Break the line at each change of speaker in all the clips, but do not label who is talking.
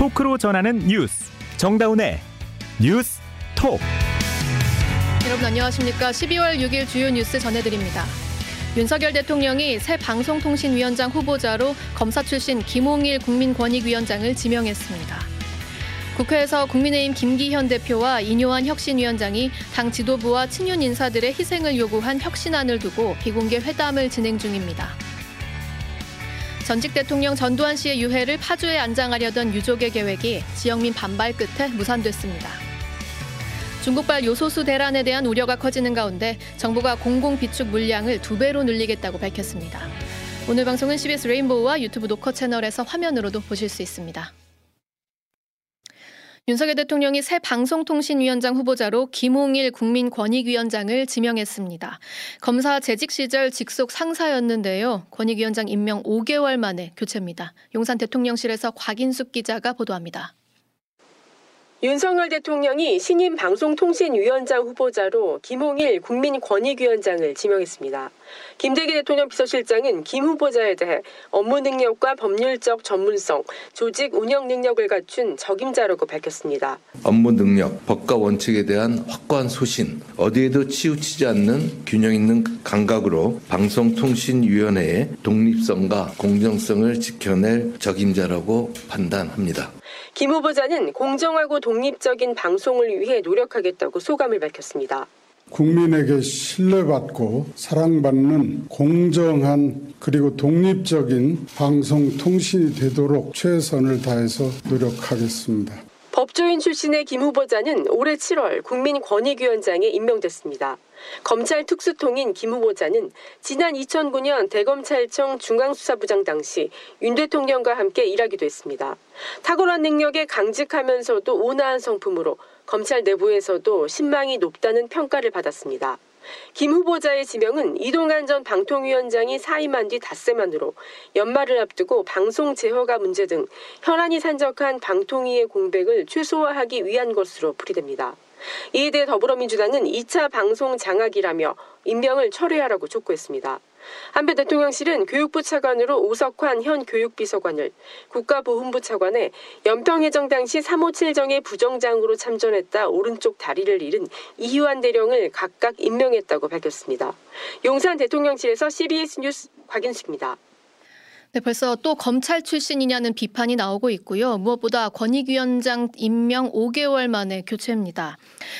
토크로 전하는 뉴스 정다운의 뉴스 톡
여러분 안녕하십니까? 12월 6일 주요 뉴스 전해드립니다. 윤석열 대통령이 새 방송통신위원장 후보자로 검사 출신 김홍일 국민권익위원장을 지명했습니다. 국회에서 국민의힘 김기현 대표와 이뇨한 혁신위원장이 당 지도부와 친윤 인사들의 희생을 요구한 혁신안을 두고 비공개 회담을 진행 중입니다. 전직 대통령 전두환 씨의 유해를 파주에 안장하려던 유족의 계획이 지역민 반발 끝에 무산됐습니다. 중국발 요소수 대란에 대한 우려가 커지는 가운데 정부가 공공 비축 물량을 두 배로 늘리겠다고 밝혔습니다. 오늘 방송은 CBS 레인보우와 유튜브 노커 채널에서 화면으로도 보실 수 있습니다. 윤석열 대통령이 새 방송통신위원장 후보자로 김홍일 국민권익위원장을 지명했습니다. 검사 재직 시절 직속 상사였는데요. 권익위원장 임명 5개월 만에 교체입니다. 용산 대통령실에서 곽인숙 기자가 보도합니다.
윤석열 대통령이 신임 방송통신위원장 후보자로 김홍일 국민권익위원장을 지명했습니다. 김대기 대통령 비서실장은 김 후보자에 대해 업무 능력과 법률적 전문성, 조직 운영 능력을 갖춘 적임자라고 밝혔습니다.
업무 능력, 법과 원칙에 대한 확고한 소신, 어디에도 치우치지 않는 균형 있는 감각으로 방송통신위원회의 독립성과 공정성을 지켜낼 적임자라고 판단합니다.
김 후보자는 공정하고 독립적인 방송을 위해 노력하겠다고 소감을 밝혔습니다.
국민에게 신뢰받고 사랑받는 공정한 그리고 독립적인 방송 통신이 되도록 최선을 다해서 노력하겠습니다.
법조인 출신의 김 후보자는 올해 7월 국민권익위원장에 임명됐습니다. 검찰 특수통인 김 후보자는 지난 2009년 대검찰청 중앙수사부장 당시 윤 대통령과 함께 일하기도 했습니다. 탁월한 능력에 강직하면서도 온화한 성품으로 검찰 내부에서도 신망이 높다는 평가를 받았습니다. 김 후보자의 지명은 이동관 전 방통위원장이 사임한 뒤 닷새 만으로 연말을 앞두고 방송 제허가 문제 등 현안이 산적한 방통위의 공백을 최소화하기 위한 것으로 풀이됩니다. 이에 대해 더불어민주당은 2차 방송 장악이라며 임명을 철회하라고 촉구했습니다. 한편 대통령실은 교육부 차관으로 오석환 현 교육비서관을 국가보훈부 차관에 연평해정 당시 357정의 부정장으로 참전했다 오른쪽 다리를 잃은 이희환 대령을 각각 임명했다고 밝혔습니다. 용산 대통령실에서 CBS 뉴스 곽인수입니다.
네, 벌써 또 검찰 출신이냐는 비판이 나오고 있고요. 무엇보다 권익위원장 임명 5개월 만에 교체입니다.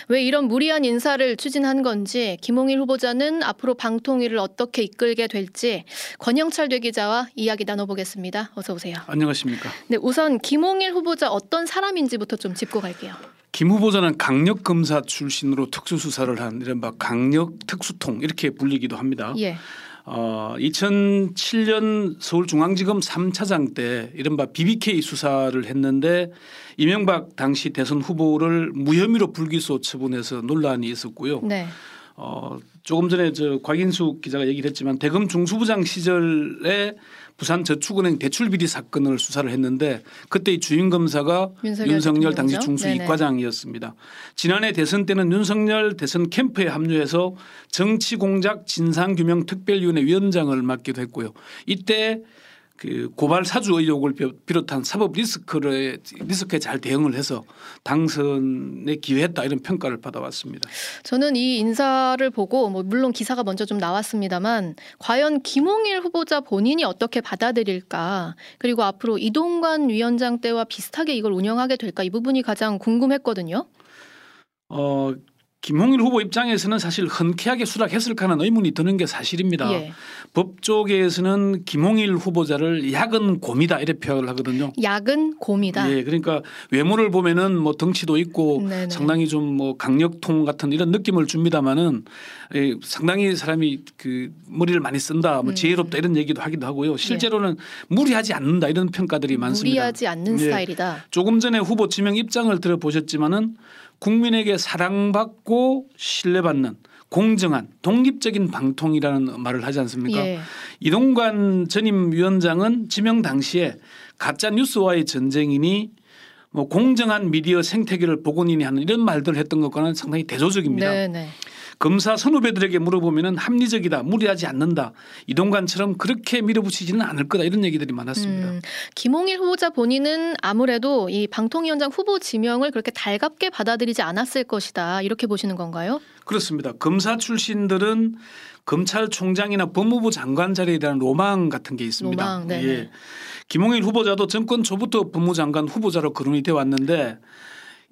왜 이런 무리한 인사를 추진한 건지 김홍일 후보자는 앞으로 방통위를 어떻게 이끌게 될지 권영철 대기자와 이야기 나눠보겠습니다. 어서 오세요.
안녕하십니까.
네, 우선 김홍일 후보자 어떤 사람인지부터 좀 짚고 갈게요.
김 후보자는 강력 검사 출신으로 특수 수사를 한 이른바 강력 특수통 이렇게 불리기도 합니다.
예.
어, 2007년 서울중앙지검 3차장 때 이른바 BBK 수사를 했는데 이명박 당시 대선 후보를 무혐의로 불기소 처분해서 논란이 있었고요.
네.
어, 조금 전에 저 곽인숙 기자가 얘기를 했지만 대검 중수부장 시절에 부산저축은행 대출 비리 사건을 수사를 했는데 그때 이 주임 검사가
윤석열,
윤석열 당시
대통령이죠?
중수이과장이었습니다. 지난해 대선 때는 윤석열 대선 캠프에 합류해서 정치 공작 진상 규명 특별위원회 위원장을 맡기도 했고요. 이때 그 고발 사주 의혹을 비롯한 사법 리스크를 리스크에 잘 대응을 해서 당선에 기여했다 이런 평가를 받아왔습니다.
저는 이 인사를 보고 뭐 물론 기사가 먼저 좀 나왔습니다만 과연 김홍일 후보자 본인이 어떻게 받아들일까 그리고 앞으로 이동관 위원장 때와 비슷하게 이걸 운영하게 될까 이 부분이 가장 궁금했거든요.
어 김홍일 후보 입장에서는 사실 흔쾌하게 수락했을까 하는 의문이 드는 게 사실입니다.
예.
법조계에서는 김홍일 후보자를 야근 곰이다 이렇게 표현을 하거든요.
야근 곰이다.
예, 그러니까 외모를 보면은 뭐 덩치도 있고
네네.
상당히 좀 뭐 강력통 같은 이런 느낌을 줍니다만은 예, 상당히 사람이 그 머리를 많이 쓴다,
음.
뭐 지혜롭다 이런 얘기도 하기도 하고요. 실제로는 무리하지 않는다 이런 평가들이 많습니다.
예. 무리하지 않는
예.
스타일이다.
조금 전에 후보 지명 입장을 들어보셨지만은 국민에게 사랑받고 신뢰받는 공정한 독립적인 방통이라는 말을 하지 않습니까?
예.
이동관 전임 위원장은 지명 당시에 가짜 뉴스와의 전쟁이니 뭐 공정한 미디어 생태계를 복원이니 하는 이런 말들을 했던 것과는 상당히 대조적입니다.
네, 네.
검사 선후배들에게 물어보면은 합리적이다, 무리하지 않는다. 이동관처럼 그렇게 밀어붙이지는 않을 거다 이런 얘기들이 많았습니다.
음, 김홍일 후보자 본인은 아무래도 이 방통위원장 후보 지명을 그렇게 달갑게 받아들이지 않았을 것이다 이렇게 보시는 건가요?
그렇습니다. 검사 출신들은 검찰총장이나 법무부 장관 자리에 대한 로망 같은 게 있습니다.
로망.
예. 김홍일 후보자도 정권 초부터 법무장관 후보자로 거론이 돼 왔는데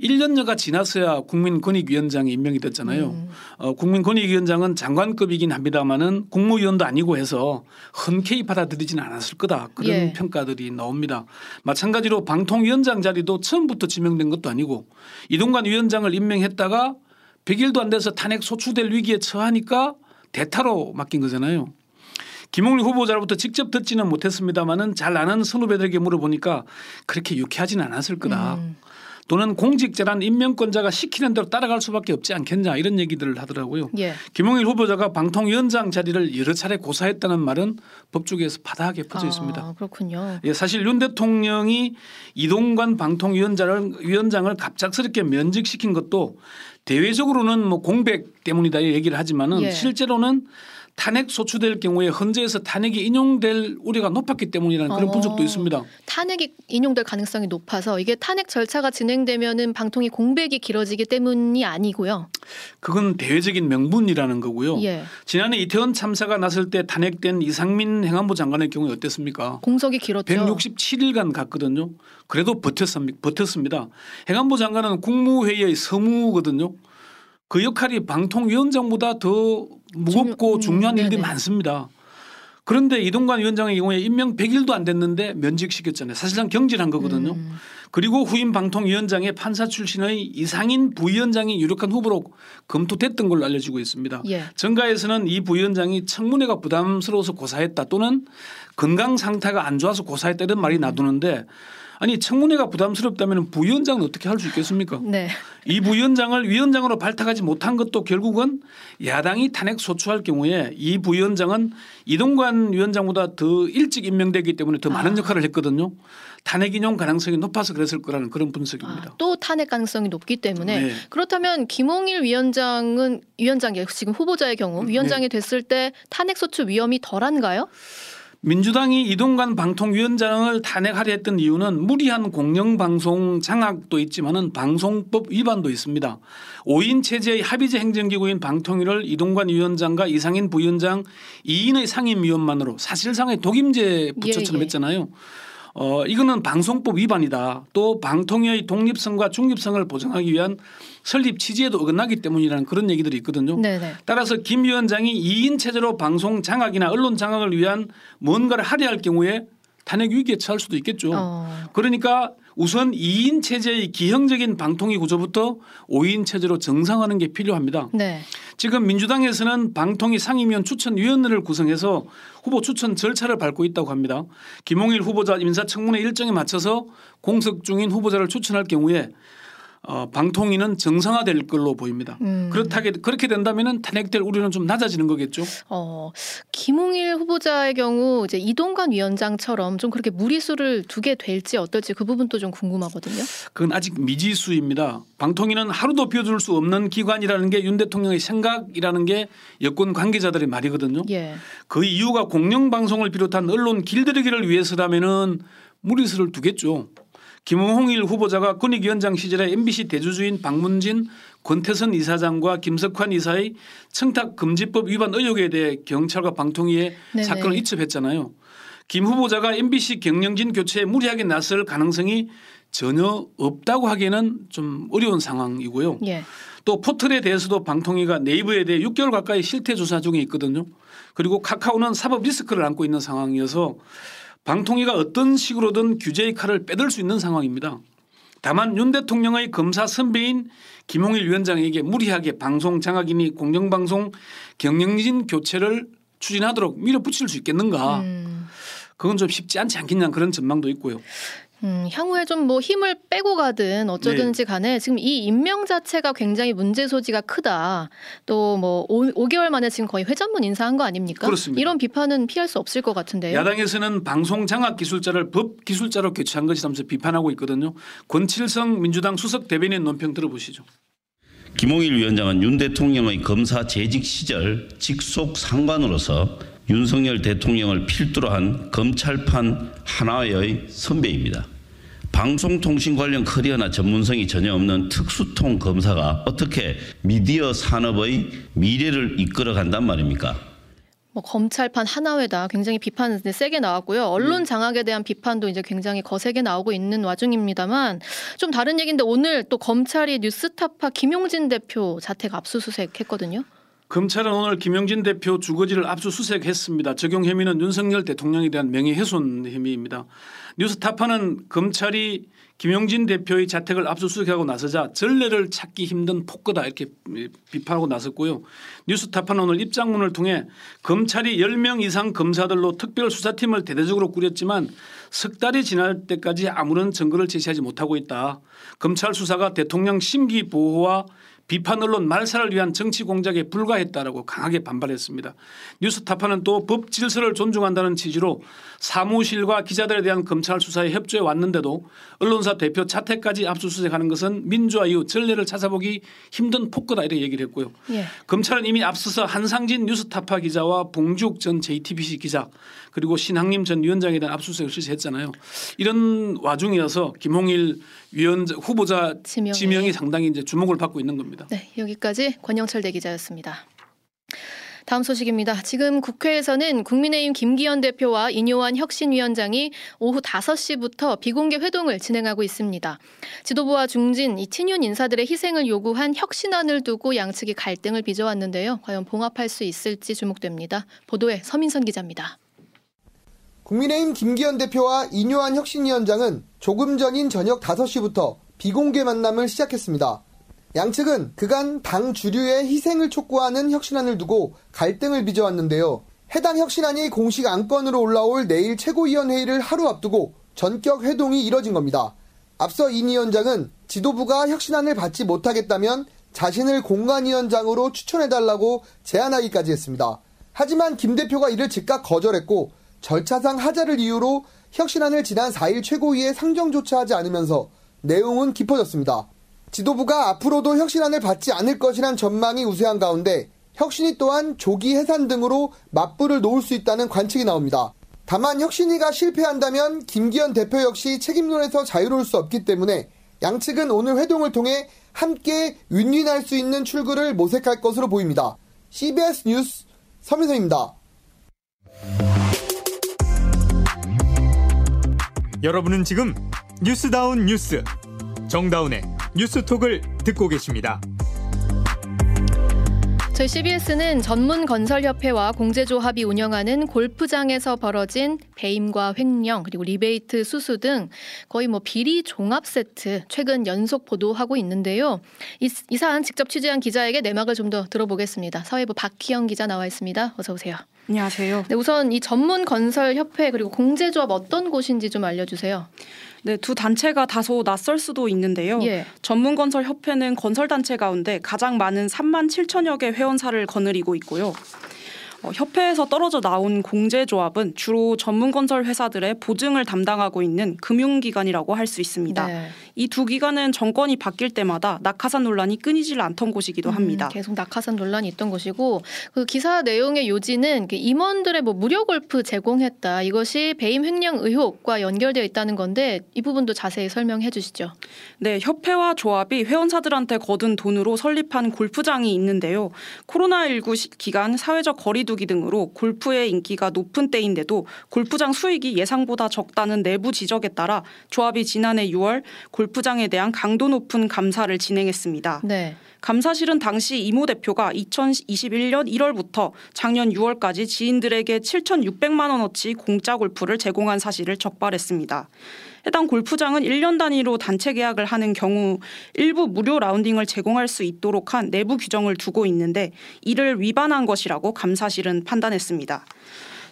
1년여가 지났어야 국민권익위원장이 임명이 됐잖아요.
음.
어, 국민권익위원장은 장관급이긴 합니다만은 국무위원도 아니고 해서 흔쾌히 받아들이지는 않았을 거다 그런
예.
평가들이 나옵니다. 마찬가지로 방통위원장 자리도 처음부터 지명된 것도 아니고 이동관 위원장을 임명했다가 100일도 안 돼서 탄핵 소추될 위기에 처하니까 대타로 맡긴 거잖아요. 김홍일 후보자로부터 직접 듣지는 못했습니다마는 잘 아는 선후배들에게 물어보니까 그렇게 유쾌하지는 않았을 거다.
음.
또는 공직자란 임명권자가 시키는 대로 따라갈 수밖에 없지 않겠냐 이런 얘기들을 하더라고요.
예.
김홍일 후보자가 방통위원장 자리를 여러 차례 고사했다는 말은 법조계에서 바닥에 퍼져 있습니다.
아, 그렇군요.
예, 사실 윤 대통령이 이동관 방통위원장을 위원장을 갑작스럽게 면직시킨 것도 대외적으로는 뭐 공백 때문이다 이 얘기를 하지만은
예.
실제로는 탄핵 소추될 경우에 헌재에서 탄핵이 인용될 우려가 높았기 때문이라는 그런
어.
분석도 있습니다.
탄핵이 인용될 가능성이 높아서 이게 탄핵 절차가 진행되면은 방통위 공백이 길어지기 때문이 아니고요.
그건 대외적인 명분이라는 거고요.
예.
지난해 이태원 참사가 났을 때 탄핵된 이상민 행안부 장관의 경우에 어땠습니까?
공석이 길었죠.
167일간 갔거든요. 그래도 버텼습니다. 버텼습니다. 행안부 장관은 국무회의의 서무거든요. 그 역할이 방통위원장보다 더 무겁고
중요- 음,
중요한 일들이
네네.
많습니다. 그런데 이동관 위원장의 경우에 임명 100일도 안 됐는데 면직시켰잖아요. 사실상 경질한 거거든요.
음.
그리고 후임 방통위원장의 판사 출신의 이상인 부위원장이 유력한 후보로 검토됐던 걸로 알려지고 있습니다.
예.
정가에서는 이 부위원장이 청문회가 부담스러워서 고사했다 또는 건강 상태가 안 좋아서 고사했다 이런 말이 놔두는데 아니 청문회가 부담스럽다면 부위원장은 어떻게 할 수 있겠습니까?
네.
이 부위원장을 위원장으로 발탁하지 못한 것도 결국은 야당이 탄핵 소추할 경우에 이 부위원장은 이동관 위원장보다 더 일찍 임명되기 때문에 더 많은
아.
역할을 했거든요. 탄핵 인용 가능성이 높아서 그랬을 거라는 그런 분석입니다.
아, 또 탄핵 가능성이 높기 때문에
네.
그렇다면 김홍일 위원장은 위원장이 지금 후보자의 경우
네.
위원장이 됐을 때 탄핵 소추 위험이 덜한가요?
민주당이 이동관 방통위원장을 탄핵하려 했던 이유는 무리한 공영방송 장악도 있지만은 방송법 위반도 있습니다. 5인 체제의 합의제 행정기구인 방통위를 이동관 위원장과 이상인 부위원장 2인의 상임위원만으로 사실상의 독임제 부처처럼
예, 예.
했잖아요. 어, 이거는 방송법 위반이다. 또 방통위의 독립성과 중립성을 보장하기 위한 설립 취지에도 어긋나기 때문이라는 그런 얘기들이 있거든요.
네네.
따라서 김 위원장이 2인 체제로 방송 장악이나 언론 장악을 위한 뭔가를 하려 할 경우에 탄핵 위기에 처할 수도 있겠죠.
어.
그러니까 우선 2인 체제의 기형적인 방통위 구조부터 5인 체제로 정상화하는 게 필요합니다.
네.
지금 민주당에서는 방통위 상임위원 추천위원회를 구성해서 후보 추천 절차를 밟고 있다고 합니다. 김홍일 후보자 인사청문회 일정에 맞춰서 공석 중인 후보자를 추천할 경우에 어, 방통위는 정상화될 걸로 보입니다.
음.
그렇다게 그렇게 된다면은 탄핵될 우려는 좀 낮아지는 거겠죠.
어, 김홍일 후보자의 경우 이제 이동관 위원장처럼 좀 그렇게 무리수를 두게 될지 어떨지 그 부분도 좀 궁금하거든요.
그건 아직 미지수입니다. 방통위는 하루도 비워줄 수 없는 기관이라는 게 윤 대통령의 생각이라는 게 여권 관계자들의 말이거든요.
예.
그 이유가 공영 방송을 비롯한 언론 길들이기를 위해서라면은 무리수를 두겠죠. 김홍일 후보자가 권익위원장 시절에 MBC 대주주인 박문진, 권태선 이사장과 김석환 이사의 청탁 금지법 위반 의혹에 대해 경찰과 방통위에
네네.
사건을 이첩했잖아요. 김 후보자가 MBC 경영진 교체에 무리하게 나설 가능성이 전혀 없다고 하기에는 좀 어려운 상황이고요.
예.
또 포털에 대해서도 방통위가 네이버에 대해 6개월 가까이 실태 조사 중에 있거든요. 그리고 카카오는 사법 리스크를 안고 있는 상황이어서 방통위가 어떤 식으로든 규제의 칼을 빼들 수 있는 상황입니다. 다만 윤 대통령의 검사 선배인 김홍일 위원장에게 무리하게 방송 장악이니 공영방송 경영진 교체를 추진하도록 밀어붙일 수 있겠는가.
음,
그건 좀 쉽지 않지 않겠냐 그런 전망도 있고요.
음, 향후에 좀 뭐 힘을 빼고 가든 어쩌든지 간에 지금 이 임명 자체가 굉장히 문제 소지가 크다. 또 뭐 5개월 만에 지금 거의 회전문 인사한 거 아닙니까?
그렇습니다.
이런 비판은 피할 수 없을 것 같은데요.
야당에서는 방송 장악 기술자를 법 기술자로 교체한 것이라면서 비판하고 있거든요. 권칠성 민주당 수석 대변인 논평 들어보시죠.
김홍일 위원장은 윤 대통령의 검사 재직 시절 직속 상관으로서 윤석열 대통령을 필두로 한 검찰판 하나의 선배입니다. 방송통신 관련 커리어나 전문성이 전혀 없는 특수통 검사가 어떻게 미디어 산업의 미래를 이끌어 간단 말입니까?
뭐 검찰판 하나회다 굉장히 비판 세게 나왔고요. 언론 장악에 대한 비판도 이제 굉장히 거세게 나오고 있는 와중입니다만 좀 다른 얘기인데 오늘 또 검찰이 뉴스타파 김용진 대표 자택 압수수색했거든요.
검찰은 오늘 김영진 대표 주거지를 압수수색했습니다. 적용 혐의는 윤석열 대통령에 대한 명예훼손 혐의입니다. 뉴스타파는 검찰이 김영진 대표의 자택을 압수수색하고 나서자 전례를 찾기 힘든 폭거다 이렇게 비판하고 나섰고요. 뉴스타파는 오늘 입장문을 통해 검찰이 10명 이상 검사들로 특별수사팀을 대대적으로 꾸렸지만 석 달이 지날 때까지 아무런 증거를 제시하지 못하고 있다. 검찰 수사가 대통령 심기 보호와 비판 언론 말살을 위한 정치 공작에 불과했다라고 강하게 반발했습니다. 뉴스타파는 또 법 질서를 존중한다는 취지로 사무실과 기자들에 대한 검찰 수사에 협조해 왔는데도 언론사 대표 자택까지 압수수색하는 것은 민주화 이후 전례를 찾아보기 힘든 폭거다 이렇게 얘기를 했고요.
예.
검찰은 이미 앞서서 한상진 뉴스타파 기자와 봉죽 전 JTBC 기자 그리고 신학림 전 위원장에 대한 압수수색을 실시했잖아요. 이런 와중이어서 김홍일 위원장 후보자
지명이.
지명이 상당히 이제 주목을 받고 있는 겁니다.
네, 여기까지 권영철 대기자였습니다. 다음 소식입니다. 지금 국회에서는 국민의힘 김기현 대표와 인요한 혁신위원장이 오후 5시부터 비공개 회동을 진행하고 있습니다. 지도부와 중진, 이 친윤 인사들의 희생을 요구한 혁신안을 두고 양측이 갈등을 빚어왔는데요. 과연 봉합할 수 있을지 주목됩니다. 보도에 서민선 기자입니다.
국민의힘 김기현 대표와 이뇨한 혁신위원장은 조금 전인 저녁 5시부터 비공개 만남을 시작했습니다. 양측은 그간 당 주류의 희생을 촉구하는 혁신안을 두고 갈등을 빚어왔는데요. 해당 혁신안이 공식 안건으로 올라올 내일 최고위원회의를 하루 앞두고 전격 회동이 이뤄진 겁니다. 앞서 인 위원장은 지도부가 혁신안을 받지 못하겠다면 자신을 공관위원장으로 추천해달라고 제안하기까지 했습니다. 하지만 김 대표가 이를 즉각 거절했고 절차상 하자를 이유로 혁신안을 지난 4일 최고위에 상정조차 하지 않으면서 내용은 깊어졌습니다. 지도부가 앞으로도 혁신안을 받지 않을 것이란 전망이 우세한 가운데 혁신이 또한 조기 해산 등으로 맞불을 놓을 수 있다는 관측이 나옵니다. 다만 혁신위가 실패한다면 김기현 대표 역시 책임론에서 자유로울 수 없기 때문에 양측은 오늘 회동을 통해 함께 윈윈할 수 있는 출구를 모색할 것으로 보입니다. CBS 뉴스 서민선입니다.
여러분은 지금 뉴스다운 뉴스 정다운의 뉴스톡을 듣고 계십니다.
저희 CBS는 전문 건설협회와 공제조합이 운영하는 골프장에서 벌어진 배임과 횡령 그리고 리베이트 수수 등 거의 뭐 비리 종합 세트 최근 연속 보도하고 있는데요. 이, 이 사안 직접 취재한 기자에게 내막을 좀 더 들어보겠습니다. 사회부 박희영 기자 나와 있습니다. 어서 오세요.
안녕하세요.
네, 우선 이 전문 건설협회 그리고 공제조합 어떤 곳인지 좀 알려주세요.
네, 두 단체가 다소 낯설 수도 있는데요.
예.
전문건설협회는 건설단체 가운데 가장 많은 3만 7천여 개 회원사를 거느리고 있고요. 어, 협회에서 떨어져 나온 공제조합은 주로 전문 건설 회사들의 보증을 담당하고 있는 금융기관이라고 할 수 있습니다.
네.
이두 기관은 정권이 바뀔 때마다 낙하산 논란이 끊이질 않던 곳이기도 합니다.
음, 계속 낙하산 논란이 있던 것이고 그 기사 내용의 요지는 그 임원들의 뭐 무료 골프 제공했다 이것이 배임 횡령 의혹과 연결되어 있다는 건데 이 부분도 자세히 설명해 주시죠.
네, 협회와 조합이 회원사들한테 거둔 돈으로 설립한 골프장이 있는데요. 코로나19 시- 기간 사회적 거리 두기 등으로 골프의 인기가 높은 때인데도 골프장 수익이 예상보다 적다는 내부 지적에 따라 조합이 지난해 6월 골프장에 대한 강도 높은 감사를 진행했습니다.
네.
감사실은 당시 이모 대표가 2021년 1월부터 작년 6월까지 지인들에게 7,600만 원어치 공짜 골프를 제공한 사실을 적발했습니다. 해당 골프장은 1년 단위로 단체 계약을 하는 경우 일부 무료 라운딩을 제공할 수 있도록 한 내부 규정을 두고 있는데 이를 위반한 것이라고 감사실은 판단했습니다.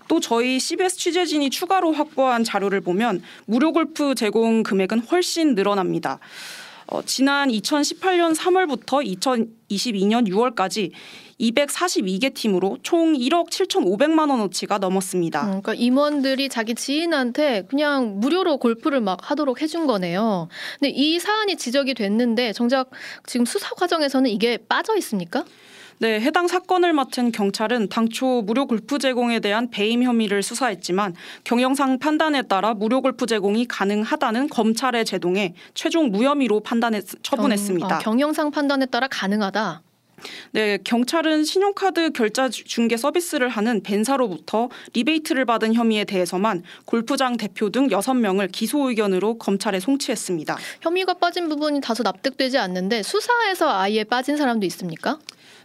또 저희 CBS 취재진이 추가로 확보한 자료를 보면 무료 골프 제공 금액은 훨씬 늘어납니다. 어, 지난 2018년 3월부터 2022년 6월까지 242개 팀으로 총 1억 7,500만 원어치가 넘었습니다.
음, 그러니까 임원들이 자기 지인한테 그냥 무료로 골프를 막 하도록 해준 거네요. 근데 이 사안이 지적이 됐는데 정작 지금 수사 과정에서는 이게 빠져 있습니까?
네, 해당 사건을 맡은 경찰은 당초 무료 골프 제공에 대한 배임 혐의를 수사했지만 경영상 판단에 따라 무료 골프 제공이 가능하다는 검찰의 제동에 최종 무혐의로 판단했 처분했습니다.
경, 아, 경영상 판단에 따라 가능하다.
네, 경찰은 신용카드 결제 중개 서비스를 하는 VAN사로부터 리베이트를 받은 혐의에 대해서만 골프장 대표 등 6명을 기소 의견으로 검찰에 송치했습니다.
혐의가 빠진 부분이 다소 납득되지 않는데 수사에서 아예 빠진 사람도 있습니까?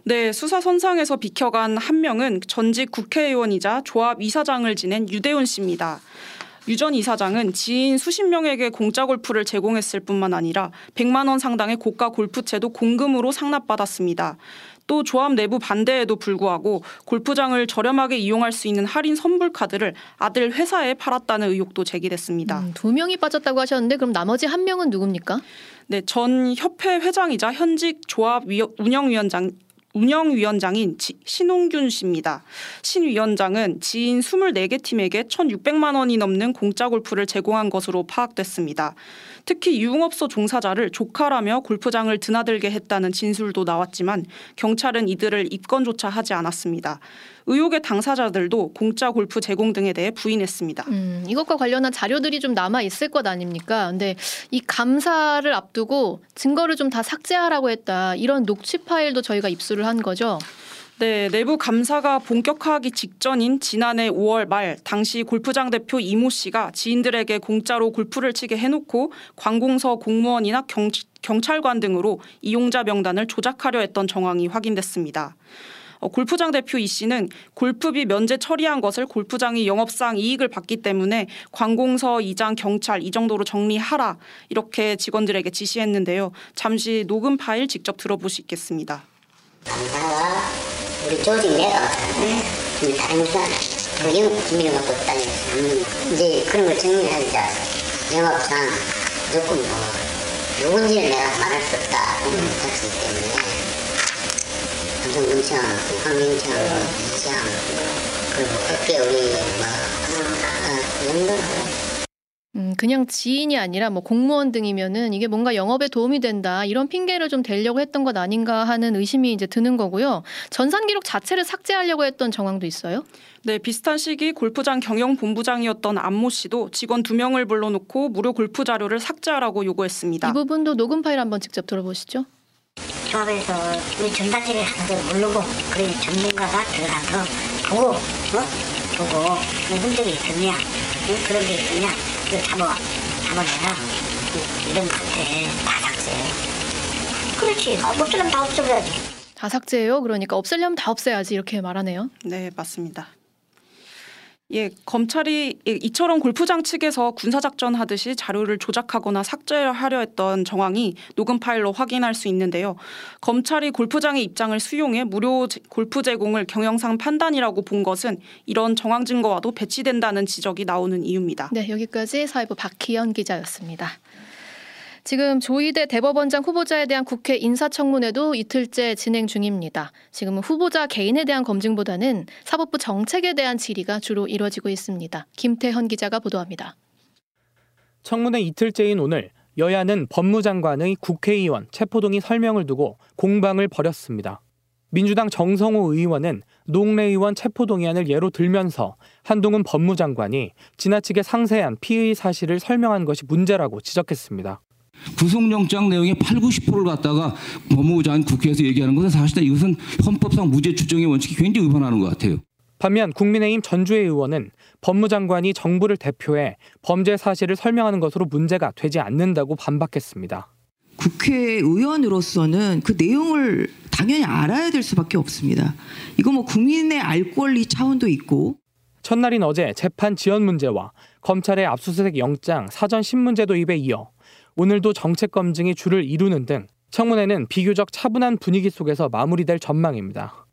네, 수사 선상에서 비켜간 한 명은 전직 국회의원이자 조합 이사장을 지낸 유대훈 씨입니다. 유 전 이사장은 지인 수십 명에게 공짜 골프를 제공했을 뿐만 아니라 100만 원 상당의 고가 골프채도 공금으로 상납받았습니다. 또 조합 내부 반대에도 불구하고 골프장을 저렴하게 이용할 수 있는 할인 선불 카드를 아들 회사에 팔았다는 의혹도 제기됐습니다. 음,
두 명이 빠졌다고 하셨는데 그럼 나머지 한 명은 누굽니까?
네, 전 협회 회장이자 현직 조합 운영위원장 운영위원장인 신홍균 씨입니다. 신 위원장은 지인 24개 팀에게 1,600만 원이 넘는 공짜 골프를 제공한 것으로 파악됐습니다. 특히 유흥업소 종사자를 조카라며 골프장을 드나들게 했다는 진술도 나왔지만 경찰은 이들을 입건조차 하지 않았습니다. 의혹의 당사자들도 공짜 골프 제공 등에 대해 부인했습니다.
음, 이것과 관련한 자료들이 좀 남아 있을 것 아닙니까? 근데 이 감사를 앞두고 증거를 좀 다 삭제하라고 했다. 이런 녹취 파일도 저희가 입수를 한 거죠.
네, 내부 감사가 본격화하기 직전인 지난해 5월 말 당시 골프장 대표 이모 씨가 지인들에게 공짜로 골프를 치게 해놓고 관공서 공무원이나 경, 경찰관 등으로 이용자 명단을 조작하려 했던 정황이 확인됐습니다. 어, 골프장 대표 이 씨는 골프비 면제 처리한 것을 골프장이 영업상 이익을 받기 때문에 관공서 이장 경찰 이 정도로 정리하라 이렇게 직원들에게 지시했는데요. 잠시 녹음 파일 직접 들어보시겠습니다.
우리 조직 내가 응? 다른 기관 영업 준비를 갖고 있다니 이제 그런 걸 정리하자 영업상 무조건 뭐 누군지는 내가 말할 수 없다. 그렇기 때문에. 방송금청, 환경청, 시장 그리고 그때 우리 뭐 어, 연도
음, 그냥 지인이 아니라 뭐 공무원 등이면은 이게 뭔가 영업에 도움이 된다 이런 핑계를 좀 대려고 했던 것 아닌가 하는 의심이 이제 드는 거고요. 전산 기록 자체를 삭제하려고 했던 정황도 있어요.
네, 비슷한 시기 골프장 경영 본부장이었던 안모 씨도 직원 두 명을 불러놓고 무료 골프 자료를 삭제하라고 요구했습니다.
이 부분도 녹음 파일 한번 직접 들어보시죠.
조합에서 우리 전단지를 하나도 모르고 그래 전문가가 들어가서 보고 어? 보고 흔적이 있었냐 그런 게 있었냐 그 잡아, 잡아내라. 이런 것들 다 삭제. 그렇지. 아, 없애려면 다 없애야지.
다 삭제해요? 그러니까 없애려면 다 없애야지 이렇게 말하네요.
네, 맞습니다. 예, 검찰이 이처럼 골프장 측에서 군사작전 하듯이 자료를 조작하거나 삭제하려 했던 정황이 녹음 파일로 확인할 수 있는데요. 검찰이 골프장의 입장을 수용해 무료 골프 제공을 경영상 판단이라고 본 것은 이런 정황 증거와도 배치된다는 지적이 나오는 이유입니다.
네, 여기까지 사회부 박희연 기자였습니다. 지금 조희대 대법원장 후보자에 대한 국회 인사청문회도 이틀째 진행 중입니다. 지금은 후보자 개인에 대한 검증보다는 사법부 정책에 대한 질의가 주로 이뤄지고 있습니다. 김태현 기자가 보도합니다.
청문회 이틀째인 오늘 여야는 법무장관의 국회의원 체포동의 설명을 두고 공방을 벌였습니다. 민주당 정성호 의원은 농래 의원 체포동의안을 예로 들면서 한동훈 법무장관이 지나치게 상세한 피의 사실을 설명한 것이 문제라고 지적했습니다.
구속영장 내용의 8, 90%를 갖다가 법무부 장관 국회에서 얘기하는 것은 사실은 이것은 헌법상 무죄 추정의 원칙이 굉장히 위반하는 것 같아요.
반면 국민의힘 전주의 의원은 법무장관이 정부를 대표해 범죄 사실을 설명하는 것으로 문제가 되지 않는다고 반박했습니다.
국회의원으로서는 그 내용을 당연히 알아야 될 수밖에 없습니다. 이거 뭐 국민의 알 권리 차원도 있고
첫날인 어제 재판 지연 문제와 검찰의 압수수색 영장 사전 신문제 도 입에 이어 오늘도 정책 검증이 줄을 이루는 등 청문회는 비교적 차분한 분위기 속에서 마무리될 전망입니다.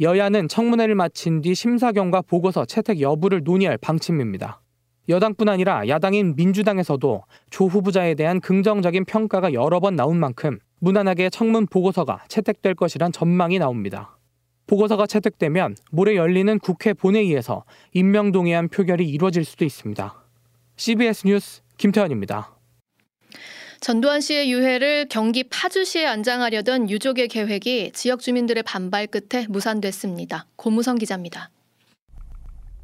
여야는 청문회를 마친 뒤 심사경과 보고서 채택 여부를 논의할 방침입니다. 여당뿐 아니라 야당인 민주당에서도 조 후보자에 대한 긍정적인 평가가 여러 번 나온 만큼 무난하게 청문 보고서가 채택될 것이란 전망이 나옵니다. 보고서가 채택되면 모레 열리는 국회 본회의에서 임명 동의안 표결이 이루어질 수도 있습니다. CBS 뉴스 김태현입니다.
전두환 씨의 유해를 경기 파주시에 안장하려던 유족의 계획이 지역 주민들의 반발 끝에 무산됐습니다. 고무성 기자입니다.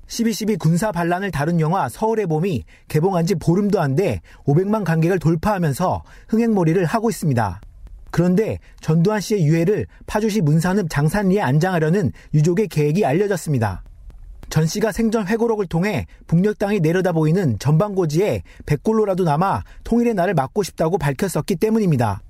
12.12 군사 반란을 다룬 영화 서울의 봄이 개봉한 지 보름도 안 돼 500만 관객을 돌파하면서 흥행몰이를 하고 있습니다. 그런데 전두환 씨의 유해를 파주시 문산읍 장산리에 안장하려는 유족의 계획이 알려졌습니다. 전 씨가 생전 회고록을 통해 북녘 땅이 내려다 보이는 전방고지에 백골로라도 남아 통일의 날을 막고 싶다고 밝혔었기 때문입니다.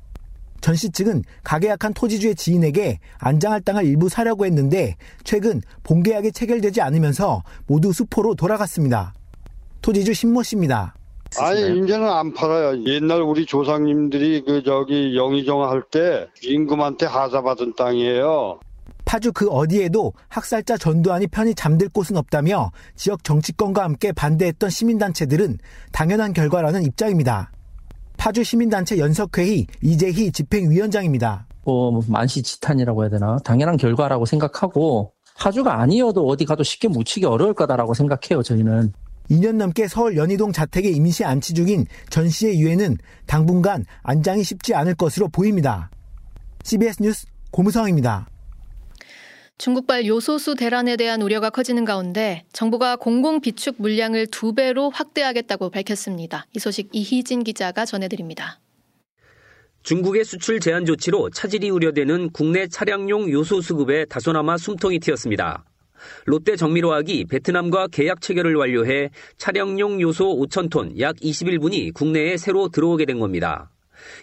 전 씨 측은 가계약한 토지주의 지인에게 안장할 땅을 일부 사려고 했는데 최근 본계약이 체결되지 않으면서 모두 수포로 돌아갔습니다. 토지주 신모 씨입니다.
아니 이제는 안 팔아요. 옛날 우리 조상님들이 그 저기 영의정 할 때 임금한테 하자받은 땅이에요.
파주 그 어디에도 학살자 전두환이 편히 잠들 곳은 없다며 지역 정치권과 함께 반대했던 시민단체들은 당연한 결과라는 입장입니다. 파주 시민단체 연석회의 이재희 집행위원장입니다.
뭐 만시지탄이라고 해야 되나 당연한 결과라고 생각하고 파주가 아니어도 어디 가도 쉽게 묻히기 어려울 거다라고 생각해요 저희는.
2년 넘게 서울 연희동 자택에 임시 안치 중인 전 씨의 유해는 당분간 안장이 쉽지 않을 것으로 보입니다. CBS 뉴스 고무성입니다.
중국발 요소수 대란에 대한 우려가 커지는 가운데 정부가 공공 비축 물량을 두 배로 확대하겠다고 밝혔습니다. 이 소식 이희진 기자가 전해드립니다.
중국의 수출 제한 조치로 차질이 우려되는 국내 차량용 요소 수급에 다소나마 숨통이 튀었습니다. 롯데 정밀화학이 베트남과 계약 체결을 완료해 차량용 요소 5,000톤 약 21분이 국내에 새로 들어오게 된 겁니다.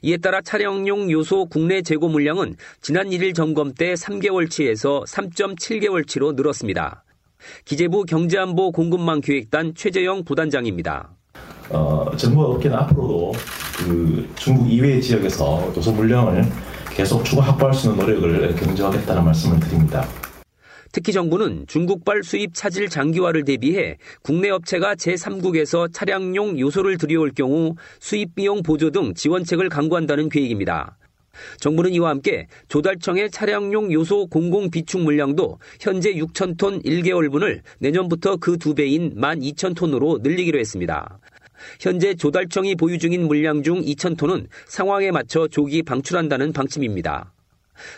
이에 따라 차량용 요소 국내 재고 물량은 지난 1일 점검 때 3개월치에서 3.7개월치로 늘었습니다. 기재부 경제안보 공급망 기획단 최재영 부단장입니다.
어, 정부와 업계는 앞으로도 그 중국 이외의 지역에서 요소 물량을 계속 추가 확보할 수 있는 노력을 경제하겠다는 말씀을 드립니다.
특히 정부는 중국발 수입 차질 장기화를 대비해 국내 업체가 제3국에서 차량용 요소를 들여올 경우 수입 비용 보조 등 지원책을 강구한다는 계획입니다. 정부는 이와 함께 조달청의 차량용 요소 공공 비축 물량도 현재 6,000톤 1개월분을 내년부터 그 두 배인 12,000 톤으로 늘리기로 했습니다. 현재 조달청이 보유 중인 물량 중 2,000톤은 상황에 맞춰 조기 방출한다는 방침입니다.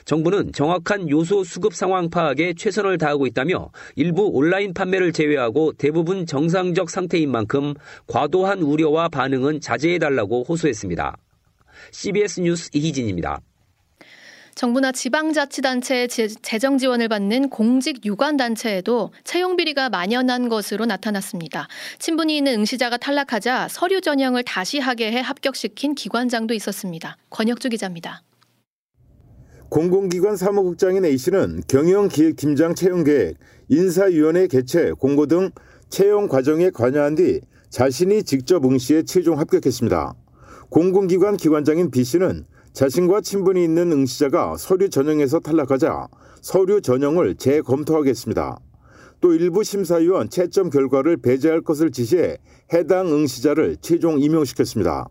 정부는 정확한 요소 수급 상황 파악에 최선을 다하고 있다며 일부 온라인 판매를 제외하고 대부분 정상적 상태인 만큼 과도한 우려와 반응은 자제해달라고 호소했습니다. CBS 뉴스 이희진입니다.
정부나 지방자치단체의 재정 지원을 받는 공직 유관단체에도 채용 비리가 만연한 것으로 나타났습니다. 친분이 있는 응시자가 탈락하자 서류 전형을 다시 하게 해 합격시킨 기관장도 있었습니다. 권혁주 기자입니다.
공공기관 사무국장인 A씨는 경영기획팀장 채용계획, 인사위원회 개최, 공고 등 채용 과정에 관여한 뒤 자신이 직접 응시에 최종 합격했습니다. 공공기관 기관장인 B씨는 자신과 친분이 있는 응시자가 서류 전형에서 탈락하자 서류 전형을 재검토하겠습니다. 또 일부 심사위원 채점 결과를 배제할 것을 지시해 해당 응시자를 최종 임용시켰습니다.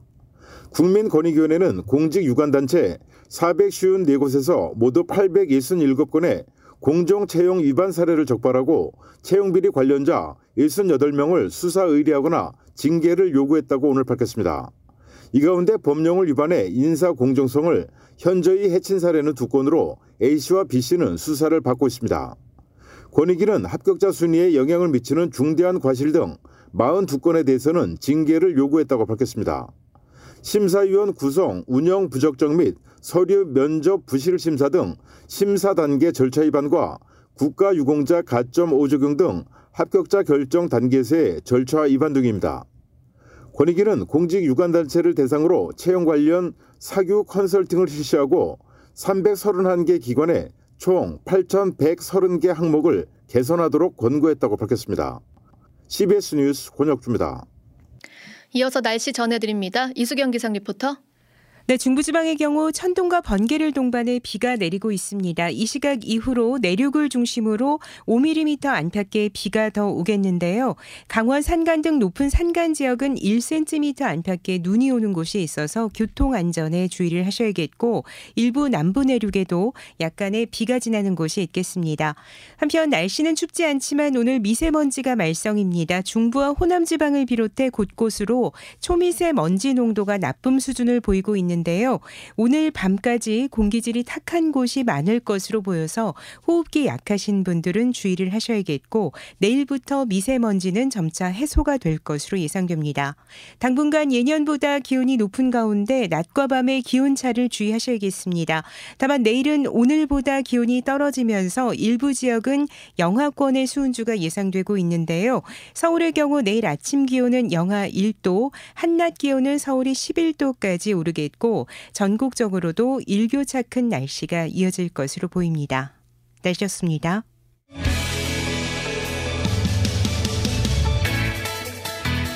국민권익위원회는 공직 유관단체 454곳에서 모두 867건의 공정 채용 위반 사례를 적발하고 채용비리 관련자 68명을 수사 의뢰하거나 징계를 요구했다고 오늘 밝혔습니다. 이 가운데 법령을 위반해 인사 공정성을 현저히 해친 사례는 두 건으로 A씨와 B씨는 수사를 받고 있습니다. 권익위는 합격자 순위에 영향을 미치는 중대한 과실 등 42건에 대해서는 징계를 요구했다고 밝혔습니다. 심사위원 구성, 운영 부적정 및 서류 면접 부실 심사 등 심사 단계 절차 위반과 국가유공자 가점 오적용 등 합격자 결정 단계에서의 절차 위반 등입니다. 권익위는 공직 유관단체를 대상으로 채용 관련 사교 컨설팅을 실시하고 331개 기관에 총 8,130개 항목을 개선하도록 권고했다고 밝혔습니다. CBS 뉴스 권혁주입니다.
이어서 날씨 전해드립니다. 이수경 기상 리포터.
네, 중부지방의 경우 천둥과 번개를 동반해 비가 내리고 있습니다. 이 시각 이후로 내륙을 중심으로 5mm 안팎의 비가 더 오겠는데요. 강원 산간 등 높은 산간 지역은 1cm 안팎의 눈이 오는 곳이 있어서 교통 안전에 주의를 하셔야겠고 일부 남부 내륙에도 약간의 비가 지나는 곳이 있겠습니다. 한편 날씨는 춥지 않지만 오늘 미세먼지가 말썽입니다. 중부와 호남 지방을 비롯해 곳곳으로 초미세 먼지 농도가 나쁨 수준을 보이고 있는 있는데요. 오늘 밤까지 공기질이 탁한 곳이 많을 것으로 보여서 호흡기 약하신 분들은 주의를 하셔야겠고 내일부터 미세먼지는 점차 해소가 될 것으로 예상됩니다. 당분간 예년보다 기온이 높은 가운데 낮과 밤의 기온 차를 주의하셔야겠습니다. 다만 내일은 오늘보다 기온이 떨어지면서 일부 지역은 영하권의 수은주가 예상되고 있는데요. 서울의 경우 내일 아침 기온은 영하 1도, 한낮 기온은 서울이 11도까지 오르겠 고 전국적으로도 일교차 큰 날씨가 이어질 것으로 보입니다. 날씨였습니다.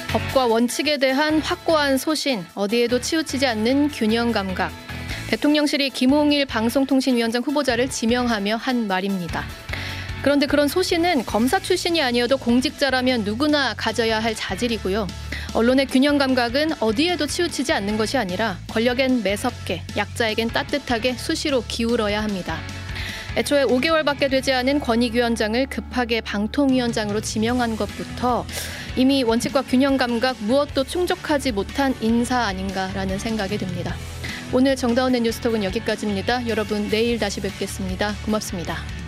법과 원칙에 대한 확고한 소신, 어디에도 치우치지 않는 균형 감각. 대통령실이 김홍일 방송통신위원장 후보자를 지명하며 한 말입니다. 그런데 그런 소신은 검사 출신이 아니어도 공직자라면 누구나 가져야 할 자질이고요. 언론의 균형 감각은 어디에도 치우치지 않는 것이 아니라 권력엔 매섭게, 약자에겐 따뜻하게 수시로 기울어야 합니다. 애초에 5개월밖에 되지 않은 권익위원장을 급하게 방통위원장으로 지명한 것부터 이미 원칙과 균형 감각 무엇도 충족하지 못한 인사 아닌가라는 생각이 듭니다. 오늘 정다운의 뉴스톡은 여기까지입니다. 여러분 내일 다시 뵙겠습니다. 고맙습니다.